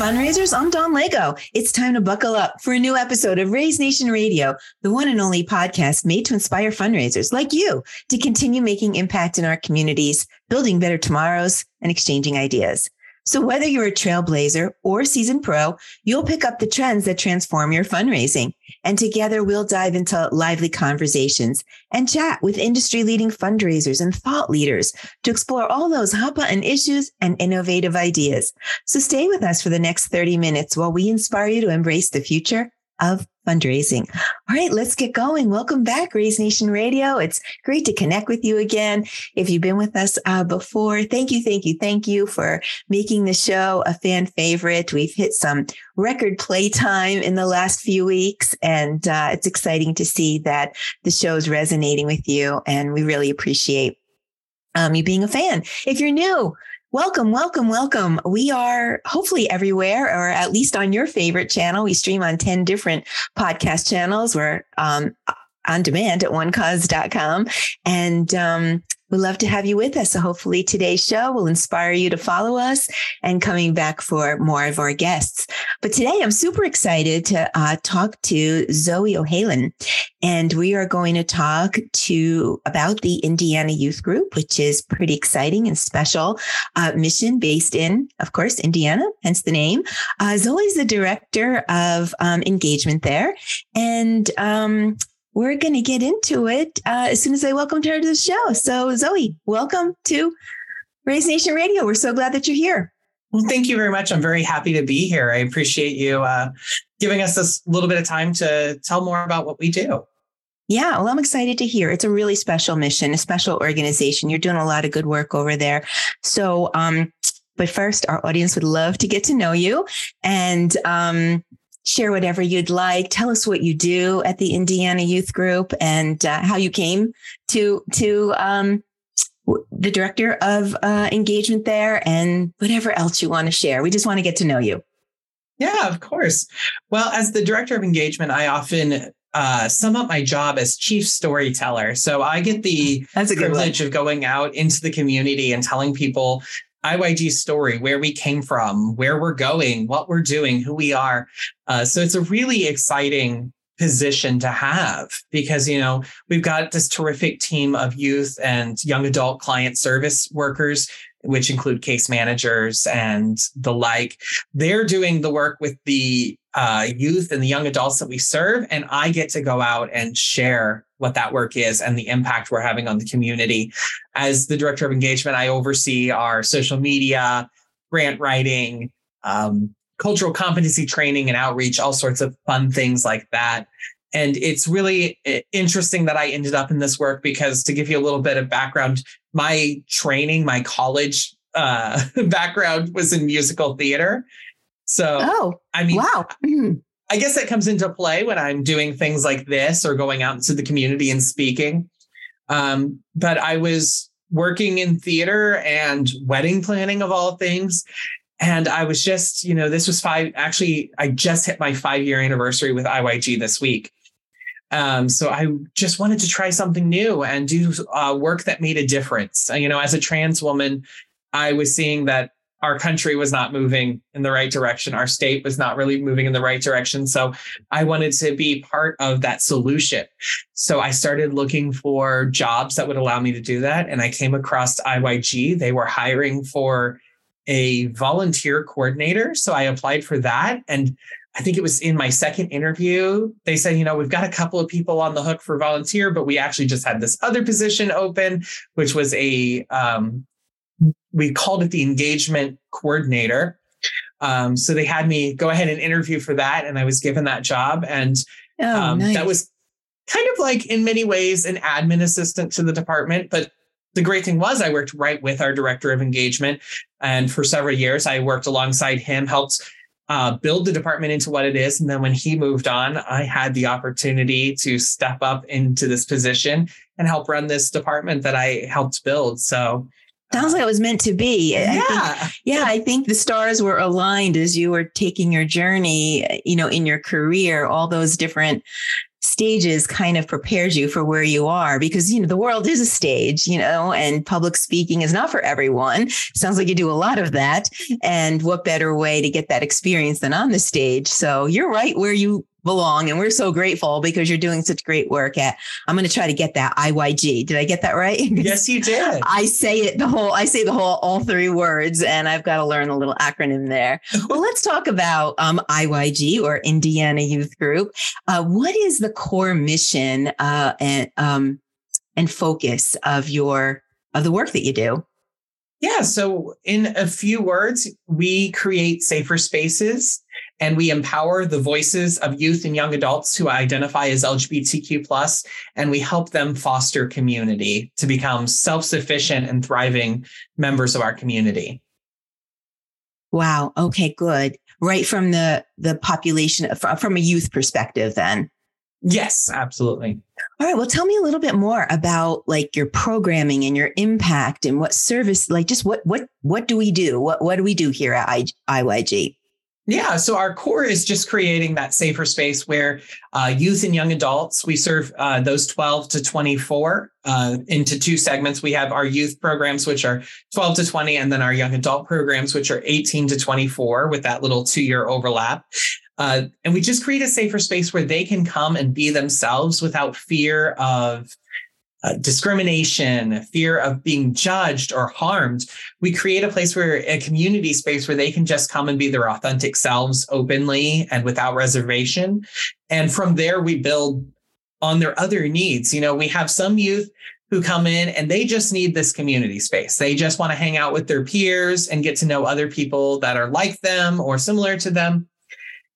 fundraisers. I'm Don Lego. It's time to buckle up for a new episode of Raise Nation Radio, the one and only podcast made to inspire fundraisers like you to continue making impact in our communities, building better tomorrows, and exchanging ideas. So whether you're a trailblazer or seasoned pro, you'll pick up the trends that transform your fundraising. And together we'll dive into lively conversations and chat with industry leading fundraisers and thought leaders to explore all those hot button issues and innovative ideas. So stay with us for the next 30 minutes while we inspire you to embrace the future of fundraising. All right, let's get going. Welcome back, Raise Nation Radio. It's great to connect with you again. If you've been with us uh, before, thank you, thank you, thank you for making the show a fan favorite. We've hit some record playtime in the last few weeks, and uh, it's exciting to see that the show is resonating with you, and we really appreciate um, you being a fan. If you're new, Welcome, welcome, welcome. We are hopefully everywhere, or at least on your favorite channel. We stream on 10 different podcast channels. We're um, on demand at onecause.com. And um, We'd love to have you with us. So hopefully today's show will inspire you to follow us and coming back for more of our guests. But today I'm super excited to uh, talk to Zoe O'Haillin, and we are going to talk to about the Indiana Youth Group, which is pretty exciting and special uh, mission based in, of course, Indiana, hence the name. Uh, Zoe's the director of um, engagement there, and um, we're going to get into it uh, as soon as I welcome her to the show. So, Zoe, welcome to Raise Nation Radio. We're so glad that you're here. Well, thank you very much. I'm very happy to be here. I appreciate you uh, giving us this little bit of time to tell more about what we do. Yeah, well, I'm excited to hear. It's a really special mission, a special organization. You're doing a lot of good work over there. So, um, but first, our audience would love to get to know you. And um, share whatever you'd like. Tell us what you do at the Indiana Youth Group and uh, how you came to to um, the director of uh, engagement there, and whatever else you want to share. We just want to get to know you. Yeah, of course. Well, as the director of engagement, I often uh, sum up my job as chief storyteller. So I get the privilege of going out into the community and telling people IYG story, where we came from, where we're going, what we're doing, who we are. Uh, so it's a really exciting position to have because you know we've got this terrific team of youth and young adult client service workers which include case managers and the like they're doing the work with the uh, youth and the young adults that we serve and i get to go out and share what that work is and the impact we're having on the community. As the director of engagement, I oversee our social media, grant writing, um, cultural competency training and outreach, all sorts of fun things like that. And it's really eh, interesting that I ended up in this work because to give you a little bit of background, my training, my college uh, background was in musical theater. So, oh, I mean, wow. I guess that comes into play when I'm doing things like this or going out into the community and speaking. Um, but I was working in theater and wedding planning of all things. And I was just, you know, this was five, actually, I just hit my five year anniversary with IYG this week. Um, so I just wanted to try something new and do uh, work that made a difference. You know, as a trans woman, I was seeing that our country was not moving in the right direction. Our state was not really moving in the right direction. So I wanted to be part of that solution. So I started looking for jobs that would allow me to do that. And I came across IYG. They were hiring for a volunteer coordinator. So I applied for that. And I think it was in my second interview. They said, you know, we've got a couple of people on the hook for volunteer, but we actually just had this other position open, which was a um, we called it the engagement coordinator. Um, so they had me go ahead and interview for that, and I was given that job. And oh, um, nice. that was kind of like, in many ways, an admin assistant to the department. But the great thing was, I worked right with our director of engagement. And for several years, I worked alongside him, helped uh, build the department into what it is. And then when he moved on, I had the opportunity to step up into this position and help run this department that I helped build. So Sounds like it was meant to be. Yeah. I think, yeah. I think the stars were aligned as you were taking your journey, you know, in your career, all those different stages kind of prepares you for where you are because you know the world is a stage you know and public speaking is not for everyone sounds like you do a lot of that and what better way to get that experience than on the stage so you're right where you belong. And we're so grateful because you're doing such great work at, I'm going to try to get that IYG. Did I get that right? Yes, you did. I say it the whole, I say the whole, all three words, and I've got to learn a little acronym there. well, let's talk about um, IYG or Indiana Youth Group. Uh, what is the core mission uh, and, um, and focus of your, of the work that you do? Yeah. So, in a few words, we create safer spaces and we empower the voices of youth and young adults who identify as LGBTQ plus, and we help them foster community to become self-sufficient and thriving members of our community. Wow. Okay, good. Right from the the population from a youth perspective then. Yes, absolutely. All right. Well, tell me a little bit more about like your programming and your impact and what service, like just what what what do we do? What what do we do here at I, IYG? Yeah, so our core is just creating that safer space where uh, youth and young adults, we serve uh, those 12 to 24 uh, into two segments. We have our youth programs, which are 12 to 20, and then our young adult programs, which are 18 to 24 with that little two year overlap. Uh, and we just create a safer space where they can come and be themselves without fear of uh, discrimination, fear of being judged or harmed. We create a place where a community space where they can just come and be their authentic selves openly and without reservation. And from there, we build on their other needs. You know, we have some youth who come in and they just need this community space. They just want to hang out with their peers and get to know other people that are like them or similar to them.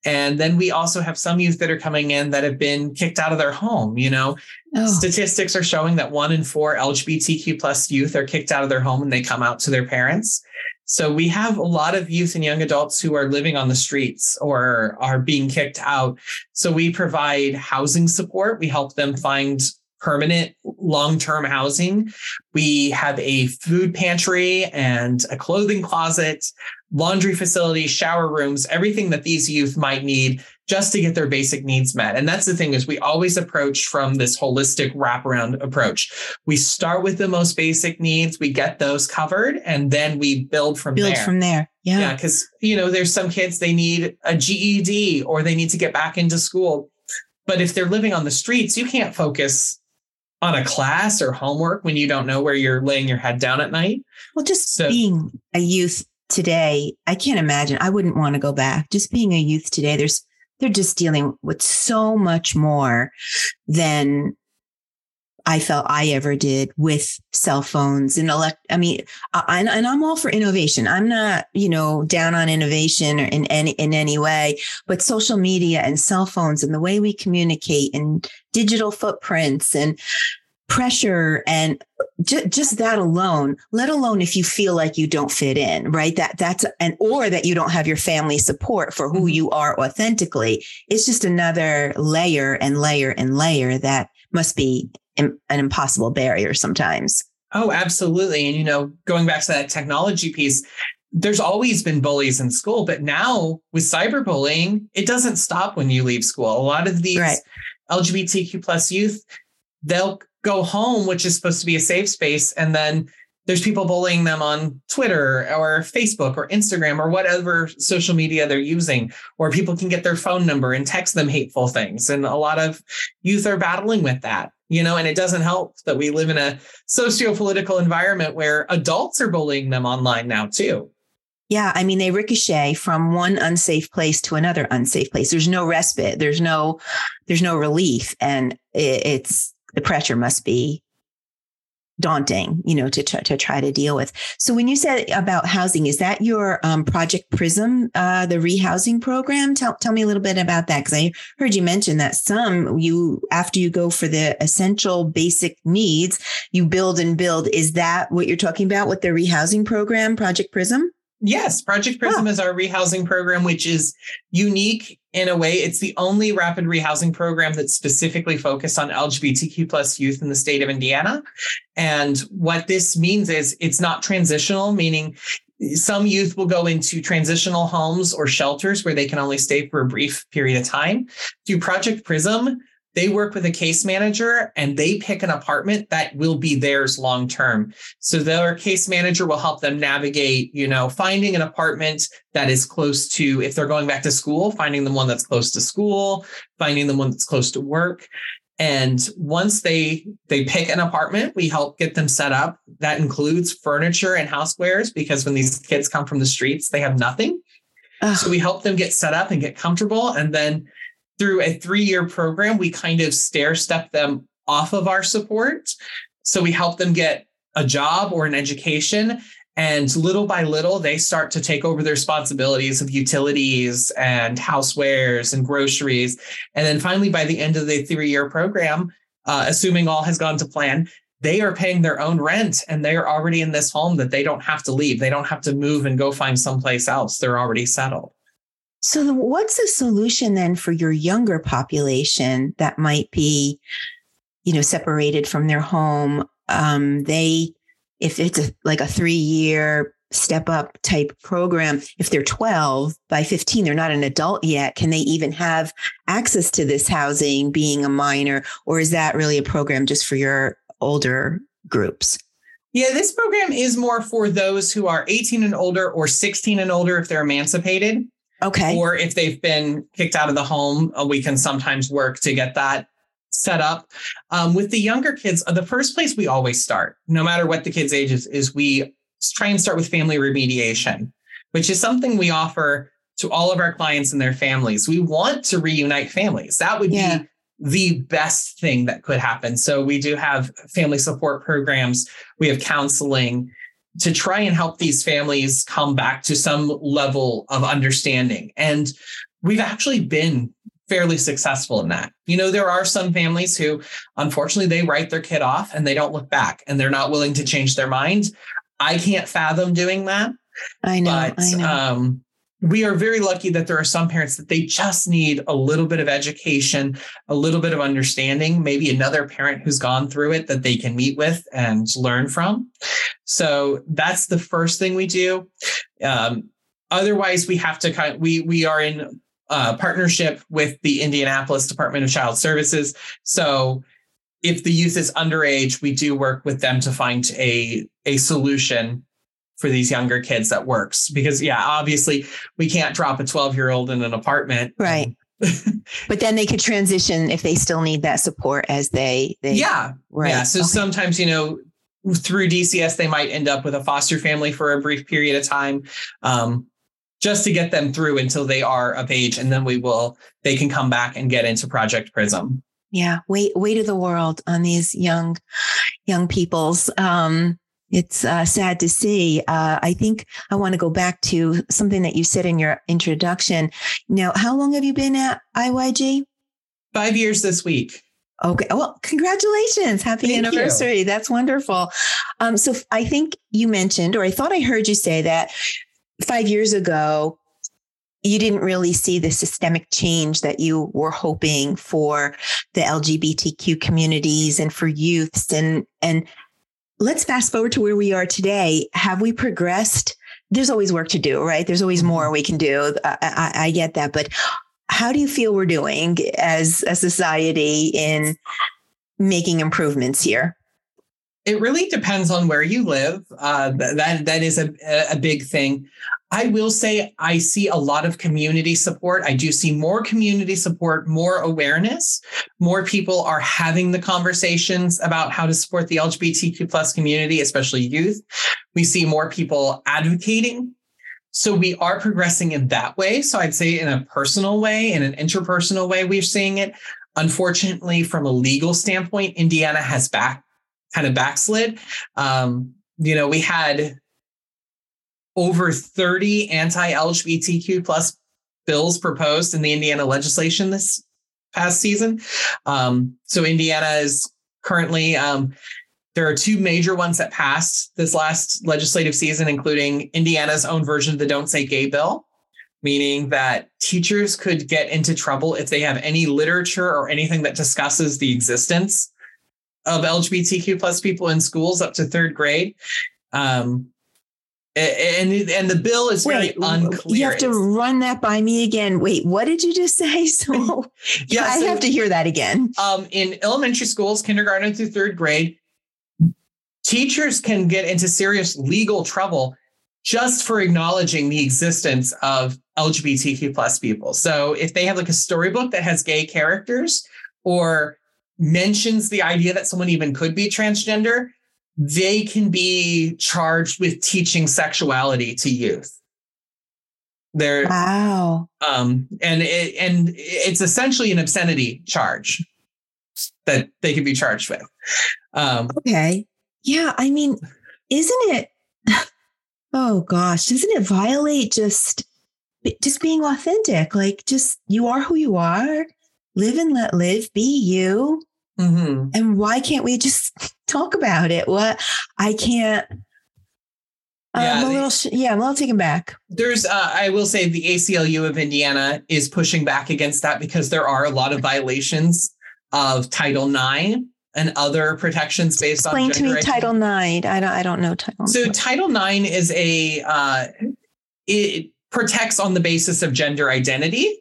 And then we also have some youth that are coming in that have been kicked out of their home. You know, oh. statistics are showing that one in four LGBTQ plus youth are kicked out of their home when they come out to their parents. So we have a lot of youth and young adults who are living on the streets or are being kicked out. So we provide housing support. We help them find permanent long-term housing. We have a food pantry and a clothing closet laundry facilities, shower rooms, everything that these youth might need just to get their basic needs met. And that's the thing is we always approach from this holistic wraparound approach. We start with the most basic needs, we get those covered, and then we build from build there. Build from there. Yeah. Yeah. Cause you know, there's some kids they need a GED or they need to get back into school. But if they're living on the streets, you can't focus on a class or homework when you don't know where you're laying your head down at night. Well, just so, being a youth today, I can't imagine. I wouldn't want to go back. Just being a youth today, there's they're just dealing with so much more than I felt I ever did with cell phones and elect. I mean, I, and, and I'm all for innovation. I'm not, you know, down on innovation or in any in any way, but social media and cell phones and the way we communicate and digital footprints and pressure and j- just that alone let alone if you feel like you don't fit in right that that's and or that you don't have your family support for who mm-hmm. you are authentically it's just another layer and layer and layer that must be an impossible barrier sometimes oh absolutely and you know going back to that technology piece there's always been bullies in school but now with cyberbullying it doesn't stop when you leave school a lot of these right. lgbtq plus youth they'll go home, which is supposed to be a safe space, and then there's people bullying them on Twitter or Facebook or Instagram or whatever social media they're using, or people can get their phone number and text them hateful things. And a lot of youth are battling with that, you know, and it doesn't help that we live in a socio-political environment where adults are bullying them online now too. Yeah, I mean, they ricochet from one unsafe place to another unsafe place. There's no respite. There's no, there's no relief, and it's the pressure must be daunting, you know, to try, to try to deal with. So when you said about housing, is that your um, Project Prism, uh, the rehousing program? Tell, tell me a little bit about that. Cause I heard you mention that some you, after you go for the essential basic needs, you build and build. Is that what you're talking about with the rehousing program, Project Prism? Yes, Project Prism is our rehousing program, which is unique in a way. It's the only rapid rehousing program that's specifically focused on LGBTQ plus youth in the state of Indiana. And what this means is it's not transitional, meaning some youth will go into transitional homes or shelters where they can only stay for a brief period of time. Through Project Prism, they work with a case manager and they pick an apartment that will be theirs long term. So their case manager will help them navigate, you know, finding an apartment that is close to, if they're going back to school, finding the one that's close to school, finding the one that's close to work. And once they they pick an apartment, we help get them set up. That includes furniture and housewares because when these kids come from the streets, they have nothing. So we help them get set up and get comfortable. And then through a three year program, we kind of stair step them off of our support. So we help them get a job or an education. And little by little, they start to take over the responsibilities of utilities and housewares and groceries. And then finally, by the end of the three year program, uh, assuming all has gone to plan, they are paying their own rent and they are already in this home that they don't have to leave. They don't have to move and go find someplace else. They're already settled. So, what's the solution then for your younger population that might be, you know, separated from their home? Um, they, if it's a, like a three year step up type program, if they're 12 by 15, they're not an adult yet. Can they even have access to this housing being a minor? Or is that really a program just for your older groups? Yeah, this program is more for those who are 18 and older or 16 and older if they're emancipated. Okay. Or if they've been kicked out of the home, uh, we can sometimes work to get that set up. Um, with the younger kids, uh, the first place we always start, no matter what the kid's age is, is we try and start with family remediation, which is something we offer to all of our clients and their families. We want to reunite families. That would yeah. be the best thing that could happen. So we do have family support programs, we have counseling, to try and help these families come back to some level of understanding. And we've actually been fairly successful in that. You know, there are some families who unfortunately they write their kid off and they don't look back and they're not willing to change their mind. I can't fathom doing that. I know. But I know. Um, we are very lucky that there are some parents that they just need a little bit of education, a little bit of understanding, maybe another parent who's gone through it that they can meet with and learn from. So that's the first thing we do. Um, otherwise, we have to kind of, we we are in uh, partnership with the Indianapolis Department of Child Services. So if the youth is underage, we do work with them to find a a solution for these younger kids that works. Because yeah obviously we can't drop a 12 year old in an apartment. Right. But then they could transition if they still need that support as they, they yeah. Right. Yeah. So okay. sometimes you know through dcs they might end up with a foster family for a brief period of time um, just to get them through until they are of age and then we will they can come back and get into project prism. Yeah. Weight weight of the world on these young young people's. Um it's uh, sad to see. Uh, I think I want to go back to something that you said in your introduction. Now, how long have you been at IYG? Five years this week. Okay. Well, congratulations. Happy Thank anniversary. You. That's wonderful. Um, so I think you mentioned, or I thought I heard you say that five years ago, you didn't really see the systemic change that you were hoping for the LGBTQ communities and for youths and and let's fast forward to where we are today. Have we progressed? There's always work to do, right? There's always more mm-hmm. we can do. I, I, I get that. But how do you feel we're doing as a society in making improvements here? It really depends on where you live. Uh, that that is a, a big thing. I will say I see a lot of community support. I do see more community support, more awareness. More people are having the conversations about how to support the LGBTQ plus community, especially youth. We see more people advocating. So we are progressing in that way. So I'd say in a personal way, in an interpersonal way, we're seeing it. Unfortunately, from a legal standpoint, Indiana has back kind of backslid. Um, you know, we had over 30 anti-LGBTQ plus bills proposed in the Indiana legislation this past season. Um, so Indiana is currently um, there are two major ones that passed this last legislative season, including Indiana's own version of the Don't Say Gay bill, meaning that teachers could get into trouble if they have any literature or anything that discusses the existence of LGBTQ plus people in schools up to third grade. Um, and and the bill is very unclear. you have to run that by me again. Wait, what did you just say? So yeah, I so, have to hear that again. um, in elementary schools, kindergarten through third grade, teachers can get into serious legal trouble just for acknowledging the existence of LGBTQ plus people. So if they have like a storybook that has gay characters or mentions the idea that someone even could be transgender, they can be charged with teaching sexuality to youth. They're Wow. um, and it, and it's essentially an obscenity charge that they could be charged with. Um, Okay. Yeah. I mean, isn't it? Oh gosh, doesn't it violate just just being authentic? Like, just you are who you are. Live and let live. Be you. mhm. And why can't we just talk about it? What I can't. Yeah, I'm a little, sh- yeah, I'm a little taken back. There's, uh, I will say, the ACLU of Indiana is pushing back against that because there are a lot of violations of Title IX and other protections based Explain on Explain to me Title IX. I don't, I don't know Title. So. Title IX is a uh, it protects on the basis of gender identity.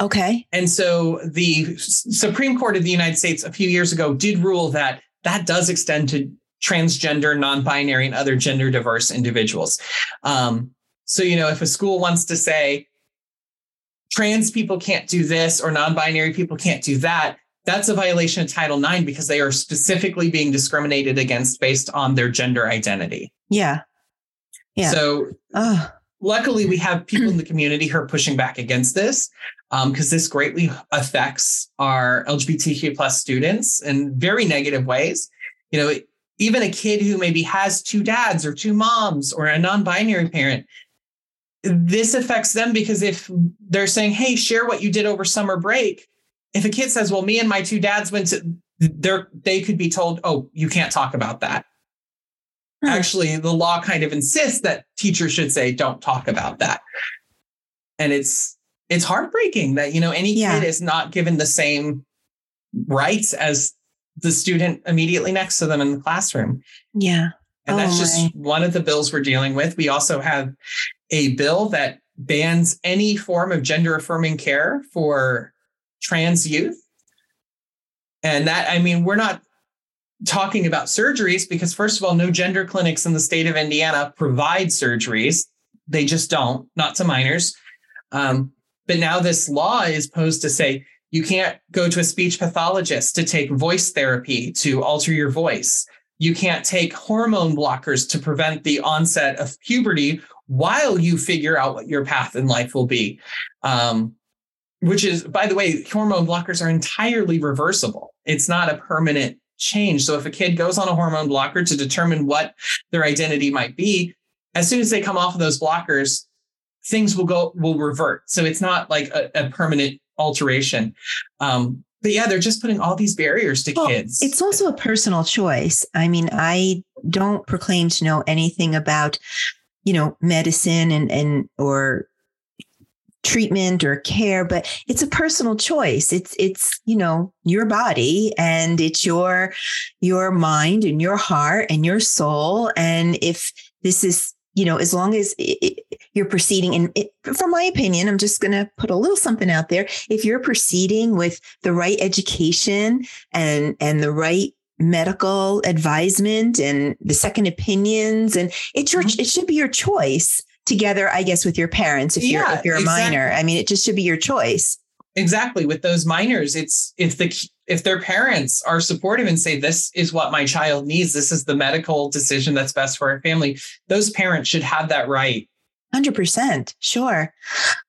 Okay. And so the Supreme Court of the United States a few years ago did rule that that does extend to transgender, non-binary, and other gender diverse individuals. Um, so you know, if a school wants to say trans people can't do this or non-binary people can't do that, that's a violation of Title IX because they are specifically being discriminated against based on their gender identity. Yeah. Yeah. So Oh, luckily we have people in the community who are pushing back against this because this greatly affects our lgbtq plus students in very negative ways. You know even a kid who maybe has two dads or two moms or a non-binary parent this affects them because if they're saying hey share what you did over summer break if a kid says well me and my two dads went to they're they could be told oh you can't talk about that. Hmm. actually the law kind of insists that teachers should say don't talk about that. And it's it's heartbreaking that you know any Yeah. kid is not given the same rights as the student immediately next to them in the classroom yeah. and that's Oh, just my. one of the bills we're dealing with we also have a bill that bans any form of gender affirming care for trans youth and that i mean we're not talking about surgeries because first of all no gender clinics in the state of indiana provide surgeries they just don't not to minors um, but now this law is posed to say you can't go to a speech pathologist to take voice therapy to alter your voice. You can't take hormone blockers to prevent the onset of puberty while you figure out what your path in life will be. Um, which is by the way hormone blockers are entirely reversible. It's not a permanent change. So if a kid goes on a hormone blocker to determine what their identity might be as soon as they come off of those blockers things will go will revert so it's not like a, a permanent alteration um, but yeah they're just putting all these barriers to Well, kids It's also a personal choice. I mean, I don't proclaim to know anything about, you know, medicine and and or treatment or care, but it's a personal choice. It's it's, you know, your body and it's your your mind and your heart and your soul and if this is you know, as long as it, it- you're proceeding, and it, from my opinion, I'm just going to put a little something out there. If you're proceeding with the right education and and the right medical advisement and the second opinions, and it's your Mhm. it should be your choice together, I guess, with your parents. If you're if you're a exactly. minor, I mean, it just should be your choice. exactly with those minors it's if the if their parents are supportive and say this is what my child needs this is the medical decision that's best for our family those parents should have that right Hundred percent, sure.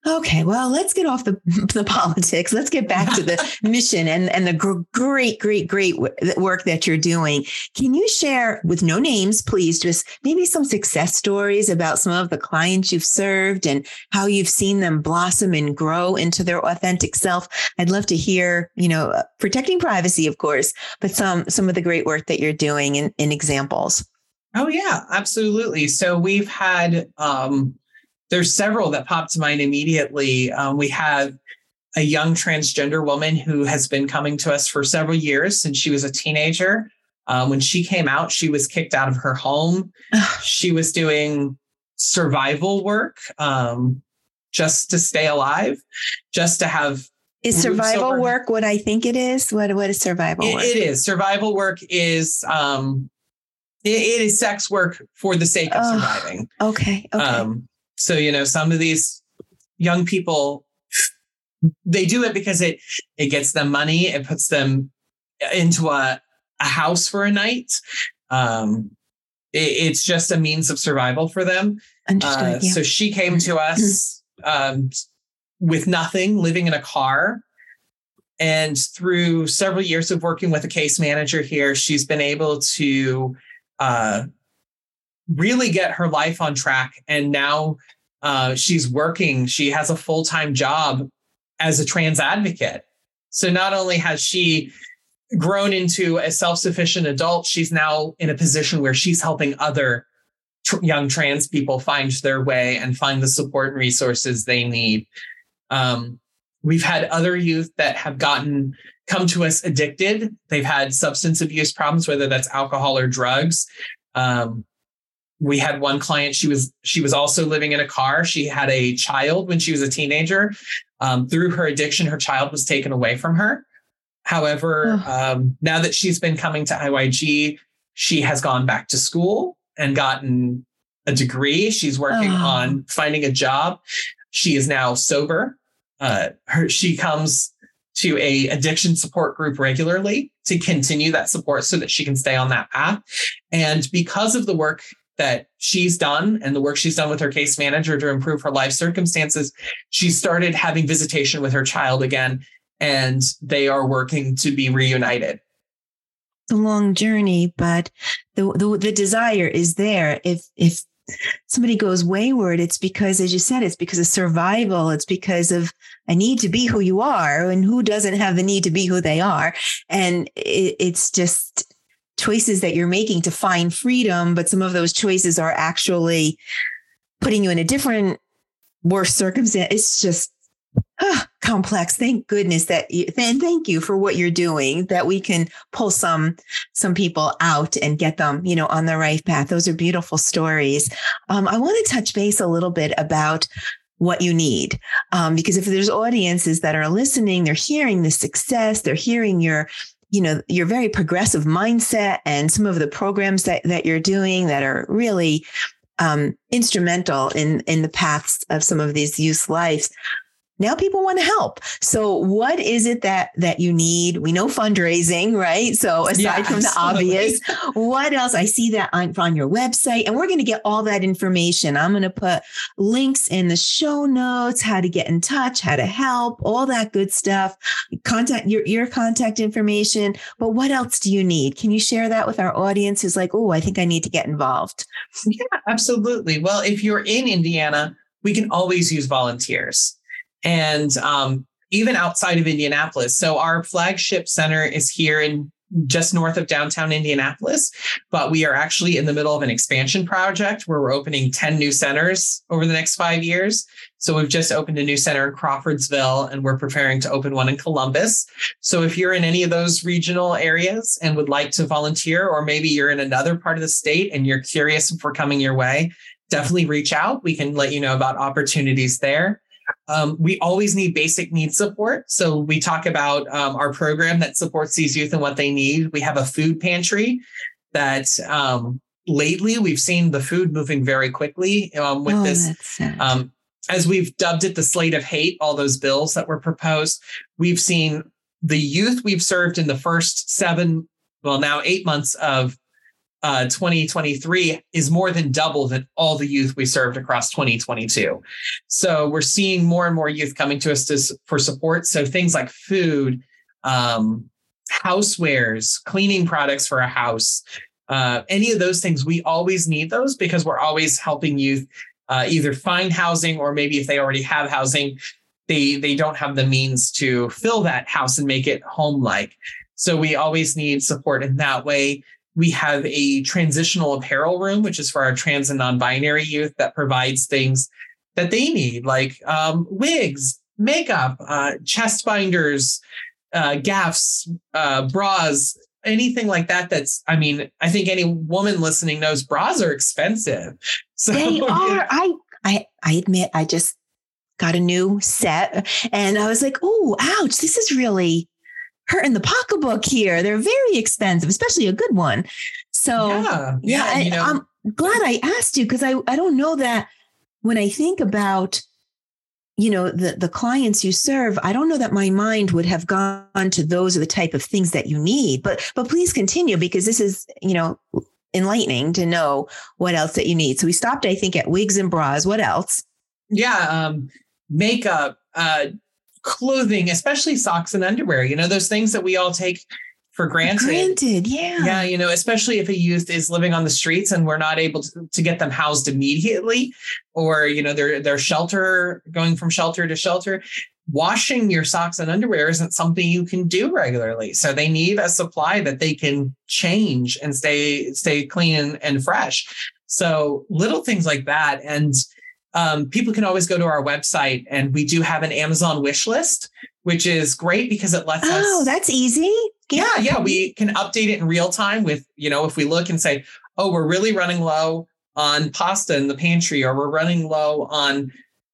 Okay, well, let's get off the the politics. Let's get back to the mission and and the gr- great, great, great work that you're doing. Can you share with no names, please, just maybe some success stories about some of the clients you've served and how you've seen them blossom and grow into their authentic self? I'd love to hear, you know, uh, protecting privacy, of course, but some some of the great work that you're doing in, in examples. oh yeah absolutely so we've had um there's several that pop to mind immediately um, we have a young transgender woman who has been coming to us for several years since she was a teenager um, when she came out she was kicked out of her home she was doing survival work, um, just to stay alive, just to have. Is survival work what I think it is? What what is survival it, work? It is. Survival work is um, it, it is sex work for the sake of oh, surviving. Okay. Okay. Um, so you know, some of these young people they do it because it it gets them money it puts them into a, a house for a night um it, it's just a means of survival for them uh, yeah. so she came to mm-hmm. us um with nothing living in a car and through several years of working with a case manager here she's been able to uh really get her life on track and now uh, she's working she has a full-time job as a trans advocate. So not only has she grown into a self-sufficient adult, she's now in a position where she's helping other tr- young trans people find their way and find the support and resources they need. Um, we've had other youth that have gotten come to us addicted. They've had substance abuse problems, whether that's alcohol or drugs. Um, we had one client she was she was also living in a car she had a child when she was a teenager um, through her addiction, her child was taken away from her. However, um, now that she's been coming to IYG, she has gone back to school and gotten a degree. She's working oh. on finding a job. She is now sober. Uh, her, she comes to a addiction support group regularly to continue that support so that she can stay on that path. And because of the work that she's done and the work she's done with her case manager to improve her life circumstances, she started having visitation with her child again, and they are working to be reunited. A long journey, but the, the the desire is there. If if somebody goes wayward, it's because, as you said, it's because of survival. It's because of a need to be who you are, and who doesn't have the need to be who they are. And it, it's just choices that you're making to find freedom, but some of those choices are actually putting you in a different, worse circumstance. It's just complex. Thank goodness that you, and thank you for what you're doing that we can pull some, some people out and get them, you know, on the right path. Those are beautiful stories. Um, I want to touch base a little bit about what you need. Um, because if there's audiences that are listening, they're hearing the success, they're hearing your you know your very progressive mindset and some of the programs that that you're doing that are really um, instrumental in in the paths of some of these youth lives now people want to help. So what is it that that you need? We know fundraising right? So aside yeah, from the obvious what else? I see that on, on your website and we're going to get all that information. I'm going to put links in the show notes how to get in touch how to help all that good stuff. Contact your, your contact information but what else do you need? Can you share that with our audience who's like oh i think i need to get involved. Yeah absolutely. Well if you're in indiana we can always use volunteers and um, even outside of Indianapolis. So our flagship center is here in just north of downtown Indianapolis, but we are actually in the middle of an expansion project where we're opening 10 new centers over the next five years. So we've just opened a new center in Crawfordsville and we're preparing to open one in Columbus. So if you're in any of those regional areas and would like to volunteer, or maybe you're in another part of the state and you're curious if we're coming your way, definitely reach out. We can let you know about opportunities there. Um, we always need basic needs support. So we talk about um, our program that supports these youth and what they need. We have a food pantry that um, lately we've seen the food moving very quickly um, with oh, this. Um, as we've dubbed it, the slate of hate, all those bills that were proposed, we've seen the youth we've served in the first seven, well, now eight months of uh, 2023 is more than double than all the youth we served across 2022. So we're seeing more and more youth coming to us to, for support. So things like food, um, housewares, cleaning products for a house, uh, any of those things, we always need those because we're always helping youth uh, either find housing or maybe if they already have housing, they they don't have the means to fill that house and make it home like. So we always need support in that way. We have a transitional apparel room, which is for our trans and non-binary youth that provides things that they need, like um, wigs, makeup, uh, chest binders, uh, gaffs, uh, bras, anything like that that's i mean i think any woman listening knows bras are expensive. So they are. I i i admit i just got a new set and i was like oh ouch this is really hurting the pocketbook here. They're very expensive especially a good one. So yeah, yeah, yeah you know, i'm glad i asked you because i i don't know that when i think about you know the the clients you serve i don't know that my mind would have gone to those are the type of things that you need. But but please continue because this is you know enlightening to know what else that you need. So we stopped i think at wigs and bras. What else? Yeah um makeup uh clothing especially socks and underwear you know those things that we all take for granted. Granted, yeah. Yeah, you know, especially if a youth is living on the streets and we're not able to, to get them housed immediately, or you know, they're they're shelter going from shelter to shelter. Washing your socks and underwear isn't something you can do regularly. So they need a supply that they can change and stay stay clean and fresh. So little things like that. And um, people can always go to our website and we do have an Amazon wish list, which is great because it lets oh, us. Oh, that's easy. Yeah, yeah. We can update it in real time with, you know, if we look and say, oh, we're really running low on pasta in the pantry or we're running low on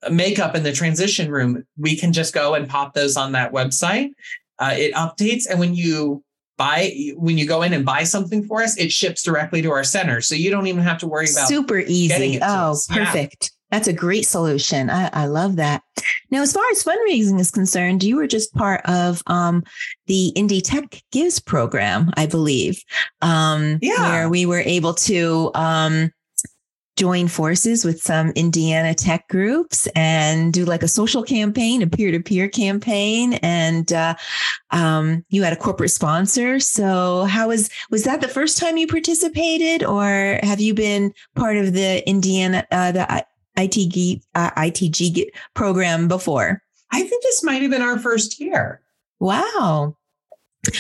makeup in the transition room, we can just go and pop those on that website. Uh, it updates. And when you buy when you go in and buy something for us, it ships directly to our center. So you don't even have to worry about super easy. oh, perfect. That's a great solution. I, I, love that. Now, as far as fundraising is concerned, you were just part of um, the Indy Tech Gives program, I believe. Um, yeah. Where we were able to um, join forces with some Indiana tech groups and do like a social campaign, a peer to peer campaign. And uh, um, you had a corporate sponsor. So, how was, was that the first time you participated, or have you been part of the Indiana, uh, the ITG, uh, ITG program before? I think this might have been our first year. Wow.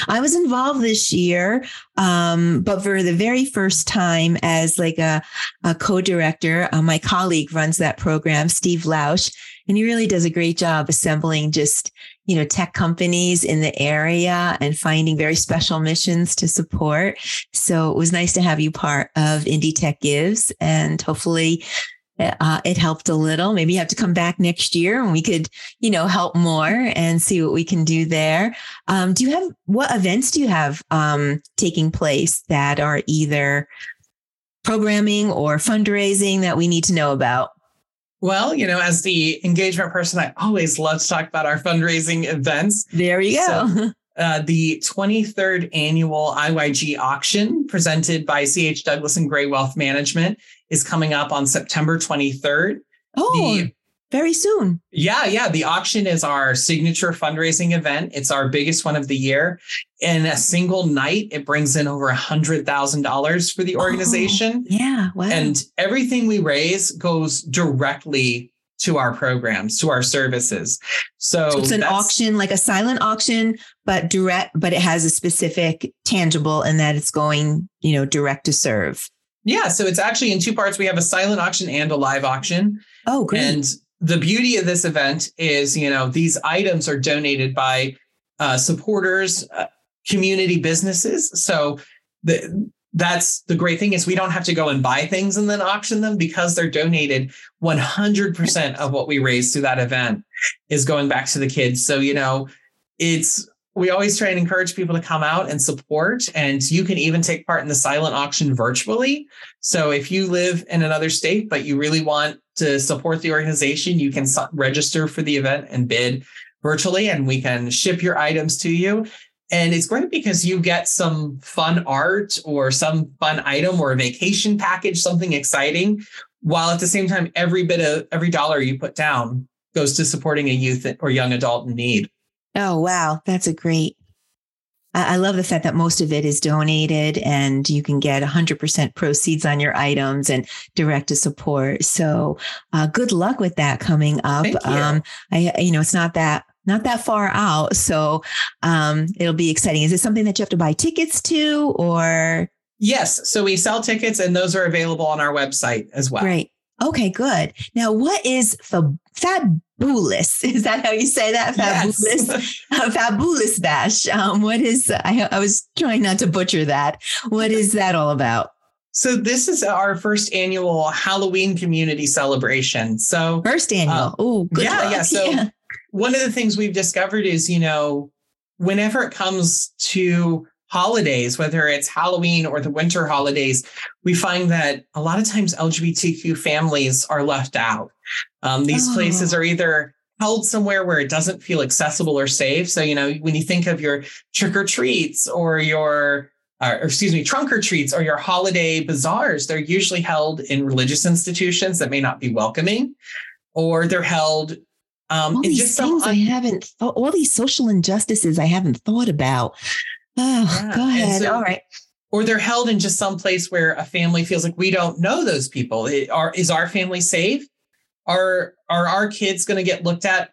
I was involved this year, um, but for the very first time as like a, a co-director, uh, my colleague runs that program, Steve Lausch, and he really does a great job assembling just, you know, tech companies in the area and finding very special missions to support. So it was nice to have you part of Indy Tech Gives and hopefully uh, it helped a little. Maybe you have to come back next year and we could, you know, help more and see what we can do there. Um, do you have what events do you have um, taking place that are either programming or fundraising that we need to know about? Well, you know, as the engagement person, I always love to talk about our fundraising events. There you go. So, uh, the 23rd annual IYG auction presented by CH Douglas and Gray Wealth Management is coming up on September 23rd. Oh, the, very soon. Yeah, yeah. The auction is our signature fundraising event. It's our biggest one of the year. In a single night, it brings in over a hundred thousand dollars for the oh, organization. Oh, yeah, wow. And everything we raise goes directly to our programs, to our services. So, so it's an auction, like a silent auction, but direct, but it has a specific tangible and that it's going, you know, direct to serve. Yeah. So it's actually in two parts. We have a silent auction and a live auction. Oh, great. And the beauty of this event is, you know, these items are donated by uh, supporters, uh, community businesses. So the, that's the great thing is we don't have to go and buy things and then auction them because they're donated 100% of what we raise through that event is going back to the kids. So, you know, it's we always try and encourage people to come out and support. And you can even take part in the silent auction virtually. So if you live in another state, but you really want to support the organization, you can register for the event and bid virtually, and we can ship your items to you. And it's great because you get some fun art or some fun item or a vacation package, something exciting, while at the same time, every bit of every dollar you put down goes to supporting a youth or young adult in need. Oh, wow. That's a great. I love the fact that most of it is donated and you can get 100% proceeds on your items and direct to support. So, uh, good luck with that coming up. Um, I, you know, it's not that not that far out. So um, it'll be exciting. Is it something that you have to buy tickets to or? Yes. So we sell tickets and those are available on our website as well. Great. Okay, good. Now, what is the fabulous? Is that how you say that? Fabulous, yes. fabulous bash. Um, what is? I, I was trying not to butcher that. What is that all about? So this is our first annual Halloween community celebration. So first annual. Uh, oh, yeah, luck. yeah. So yeah. one of the things we've discovered is, you know, whenever it comes to holidays, whether it's Halloween or the winter holidays, we find that a lot of times LGBTQ families are left out. Um, these oh. places are either held somewhere where it doesn't feel accessible or safe. So, you know, when you think of your trick or treats or your uh, or excuse me, trunk or treats or your holiday bazaars, they're usually held in religious institutions that may not be welcoming, or they're held um, all these things un- I haven't thought, all these social injustices I haven't thought about. Oh, yeah. go ahead. So, all right. Or they're held in just some place where a family feels like we don't know those people. It, are, is our family safe? Are are our kids going to get looked at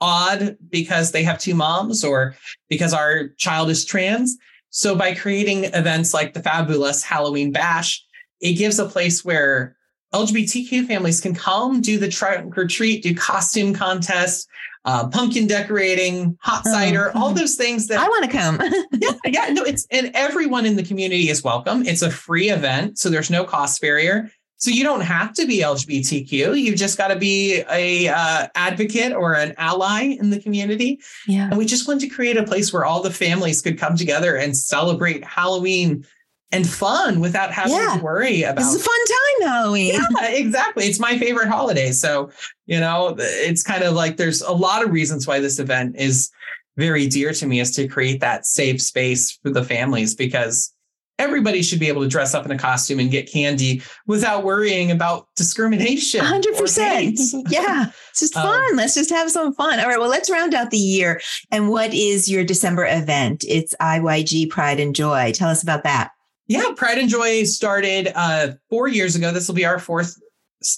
odd because they have two moms or because our child is trans? So by creating events like the fabulous Halloween Bash, it gives a place where LGBTQ families can come, do the trunk or treat, do costume contests, uh, pumpkin decorating, hot oh, cider, oh, all those things that I want to come. yeah, yeah, no, it's and everyone in the community is welcome. It's a free event, so there's no cost barrier. So you don't have to be LGBTQ. You've just got to be a uh, advocate or an ally in the community. Yeah. And we just wanted to create a place where all the families could come together and celebrate Halloween and fun without having yeah. to worry about. It. It's a fun time, Halloween. Yeah, exactly. It's my favorite holiday. So, you know, it's kind of like there's a lot of reasons why this event is very dear to me is to create that safe space for the families because everybody should be able to dress up in a costume and get candy without worrying about discrimination. 100%. Yeah. It's just um, fun. Um, let's just have some fun. All right. Well, let's round out the year. And what is your December event? It's IYG Pride and Joy. Tell us about that. Yeah. Pride and Joy started uh, four years ago. This will be our fourth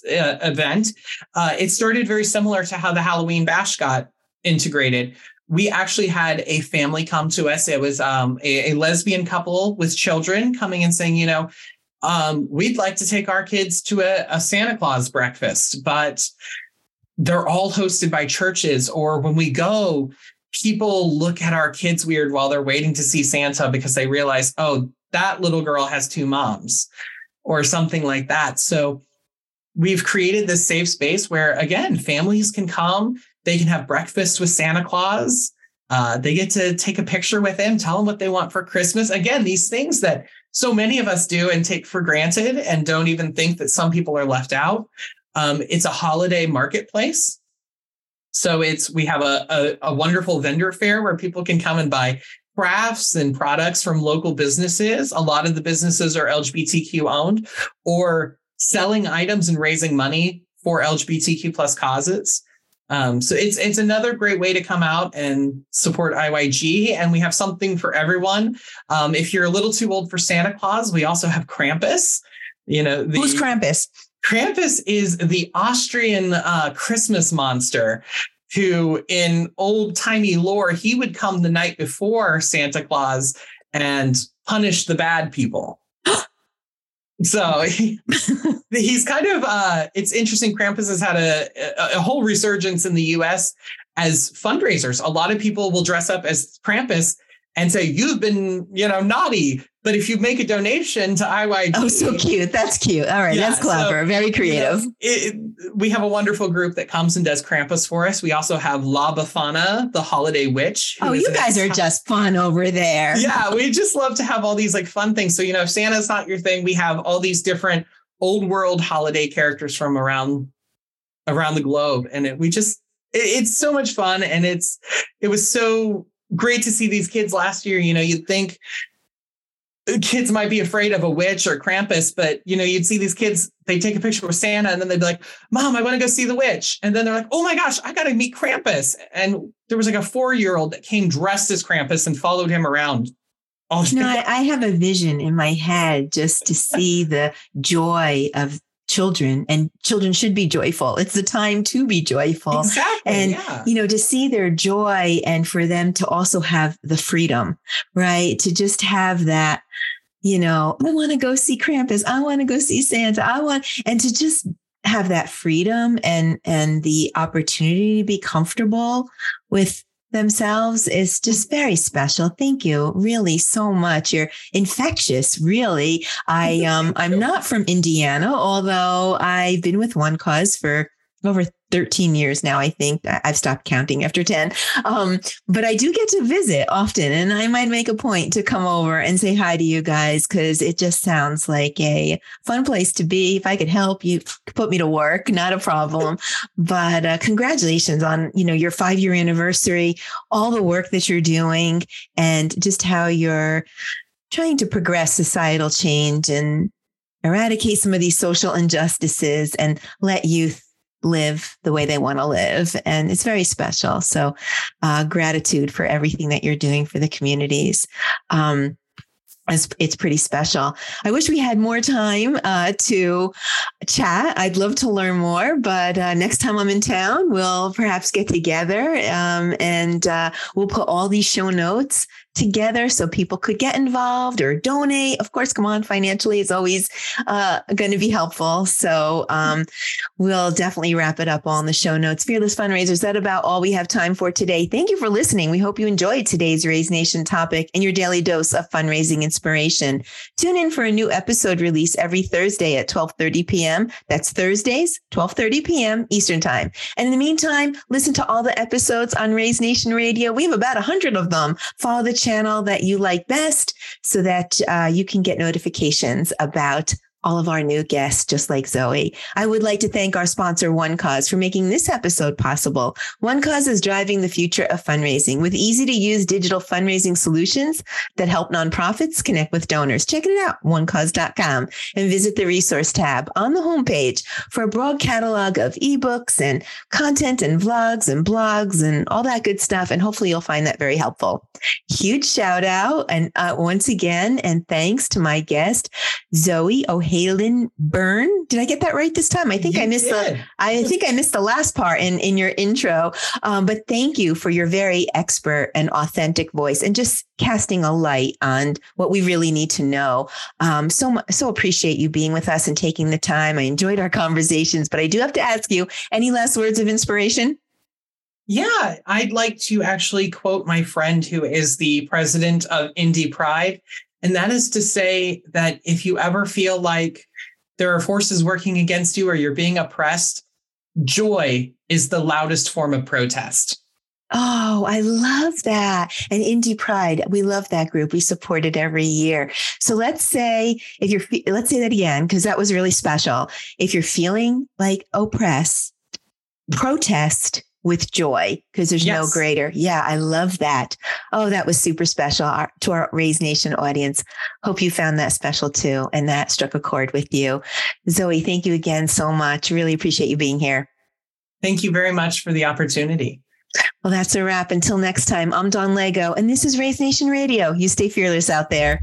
uh, event. Uh, it started very similar to how the Halloween Bash got integrated we actually had a family come to us. It was um, a, a, lesbian couple with children coming and saying, you know, um, we'd like to take our kids to a, a Santa Claus breakfast, but they're all hosted by churches. Or when we go, people look at our kids weird while they're waiting to see Santa because they realize, oh, that little girl has two moms or something like that. So we've created this safe space where, again, families can come they can have breakfast with Santa Claus. Uh, they get to take a picture with him, tell him what they want for Christmas. Again, these things that so many of us do and take for granted and don't even think that some people are left out. Um, it's a holiday marketplace. So it's we have a, a, a wonderful vendor fair where people can come and buy crafts and products from local businesses. A lot of the businesses are LGBTQ owned or selling items and raising money for LGBTQ plus causes. Um, so it's it's another great way to come out and support IYG, and we have something for everyone. Um, if you're a little too old for Santa Claus, we also have Krampus. You know, the, who's Krampus? Krampus is the Austrian uh, Christmas monster who, in old timey lore, he would come the night before Santa Claus and punish the bad people. So he, he's kind of uh it's interesting. Krampus has had a, a, a whole resurgence in the US as fundraisers. A lot of people will dress up as Krampus and say, You've been, you know, naughty. But if you make a donation to IYG. Oh, so cute. That's cute. All right. Yeah, that's clever. So, Very creative. You know, it, we have a wonderful group that comes and does Krampus for us. We also have La Befana, the holiday witch. Oh, you guys are just fun over there. Yeah. We just love to have all these like fun things. So, you know, if Santa's not your thing, we have all these different old world holiday characters from around around the globe. And it, we just, it, it's so much fun. And it's, it was so great to see these kids last year. You know, you'd think kids might be afraid of a witch or Krampus, but you know, you'd see these kids, they take a picture with Santa and then they'd be like, Mom, I want to go see the witch. And then they're like, Oh my gosh, I got to meet Krampus. And there was like a four year old that came dressed as Krampus and followed him around. All no, I, I have a vision in my head just to see the joy of children and children should be joyful. It's the time to be joyful. Exactly, and yeah. you know to see their joy and for them to also have the freedom right? To just have that you know i want to go see krampus. I want to go see santa. I want and to just have that freedom and and the opportunity to be comfortable with themselves is just very special. Thank you really so much. You're infectious, really. I um I'm not from Indiana, although I've been with OneCause for over 13 years now, I think. I've stopped counting after 10. Um, but I do get to visit often, and I might make a point to come over and say hi to you guys because it just sounds like a fun place to be. If I could help you put me to work, not a problem. but uh, congratulations on you know your five year anniversary, all the work that you're doing, and just how you're trying to progress societal change and eradicate some of these social injustices and let youth live the way they want to live. And it's very special. So, uh, gratitude for everything that you're doing for the communities. Um, it's, it's pretty special. I wish we had more time uh, to chat. I'd love to learn more, but uh, next time I'm in town, we'll perhaps get together um, and uh, we'll put all these show notes together so people could get involved or donate. Of course, come on, financially is always uh, going to be helpful. So um, we'll definitely wrap it up all in the show notes. Fearless Fundraisers, that about all we have time for today. Thank you for listening. We hope you enjoyed today's Raise Nation topic and your daily dose of fundraising inspiration. Tune in for a new episode release every Thursday at 12:30 p.m. That's Thursdays, 12:30 p.m. Eastern Time. And in the meantime, listen to all the episodes on Raise Nation Radio. We have about 100 of them. Follow the channel that you like best so that uh, you can get notifications about all of our new guests, just like Zoe. I would like to thank our sponsor, OneCause, for making this episode possible. OneCause is driving the future of fundraising with easy to use digital fundraising solutions that help nonprofits connect with donors. Check it out, onecause.com, and visit the resource tab on the homepage for a broad catalog of ebooks and content and vlogs and blogs and all that good stuff. And hopefully you'll find that very helpful. Huge shout out. And uh, once again, and thanks to my guest, Zoe O'Hare Halen Byrne. Did I get that right this time? I think you I missed did. the I think I missed the last part in in your intro. Um, but thank you for your very expert and authentic voice and just casting a light on what we really need to know. Um, so so appreciate you being with us and taking the time. I enjoyed our conversations, but I do have to ask you any last words of inspiration? Yeah, I'd like to actually quote my friend who is the president of Indy Pride. And that is to say that if you ever feel like there are forces working against you or you're being oppressed, joy is the loudest form of protest. Oh, I love that. And Indy Pride, we love that group. We support it every year. So let's say if you're, let's say that again, because that was really special. If you're feeling like oppressed, protest with joy because there's yes. no greater. Yeah, I love that. Oh, that was super special our, to our Raise Nation audience. Hope you found that special too and that struck a chord with you. Zoe, thank you again so much. Really appreciate you being here. Thank you very much for the opportunity. Well, that's a wrap. Until next time, I'm Don Lego, and this is Raise Nation Radio. You stay fearless out there.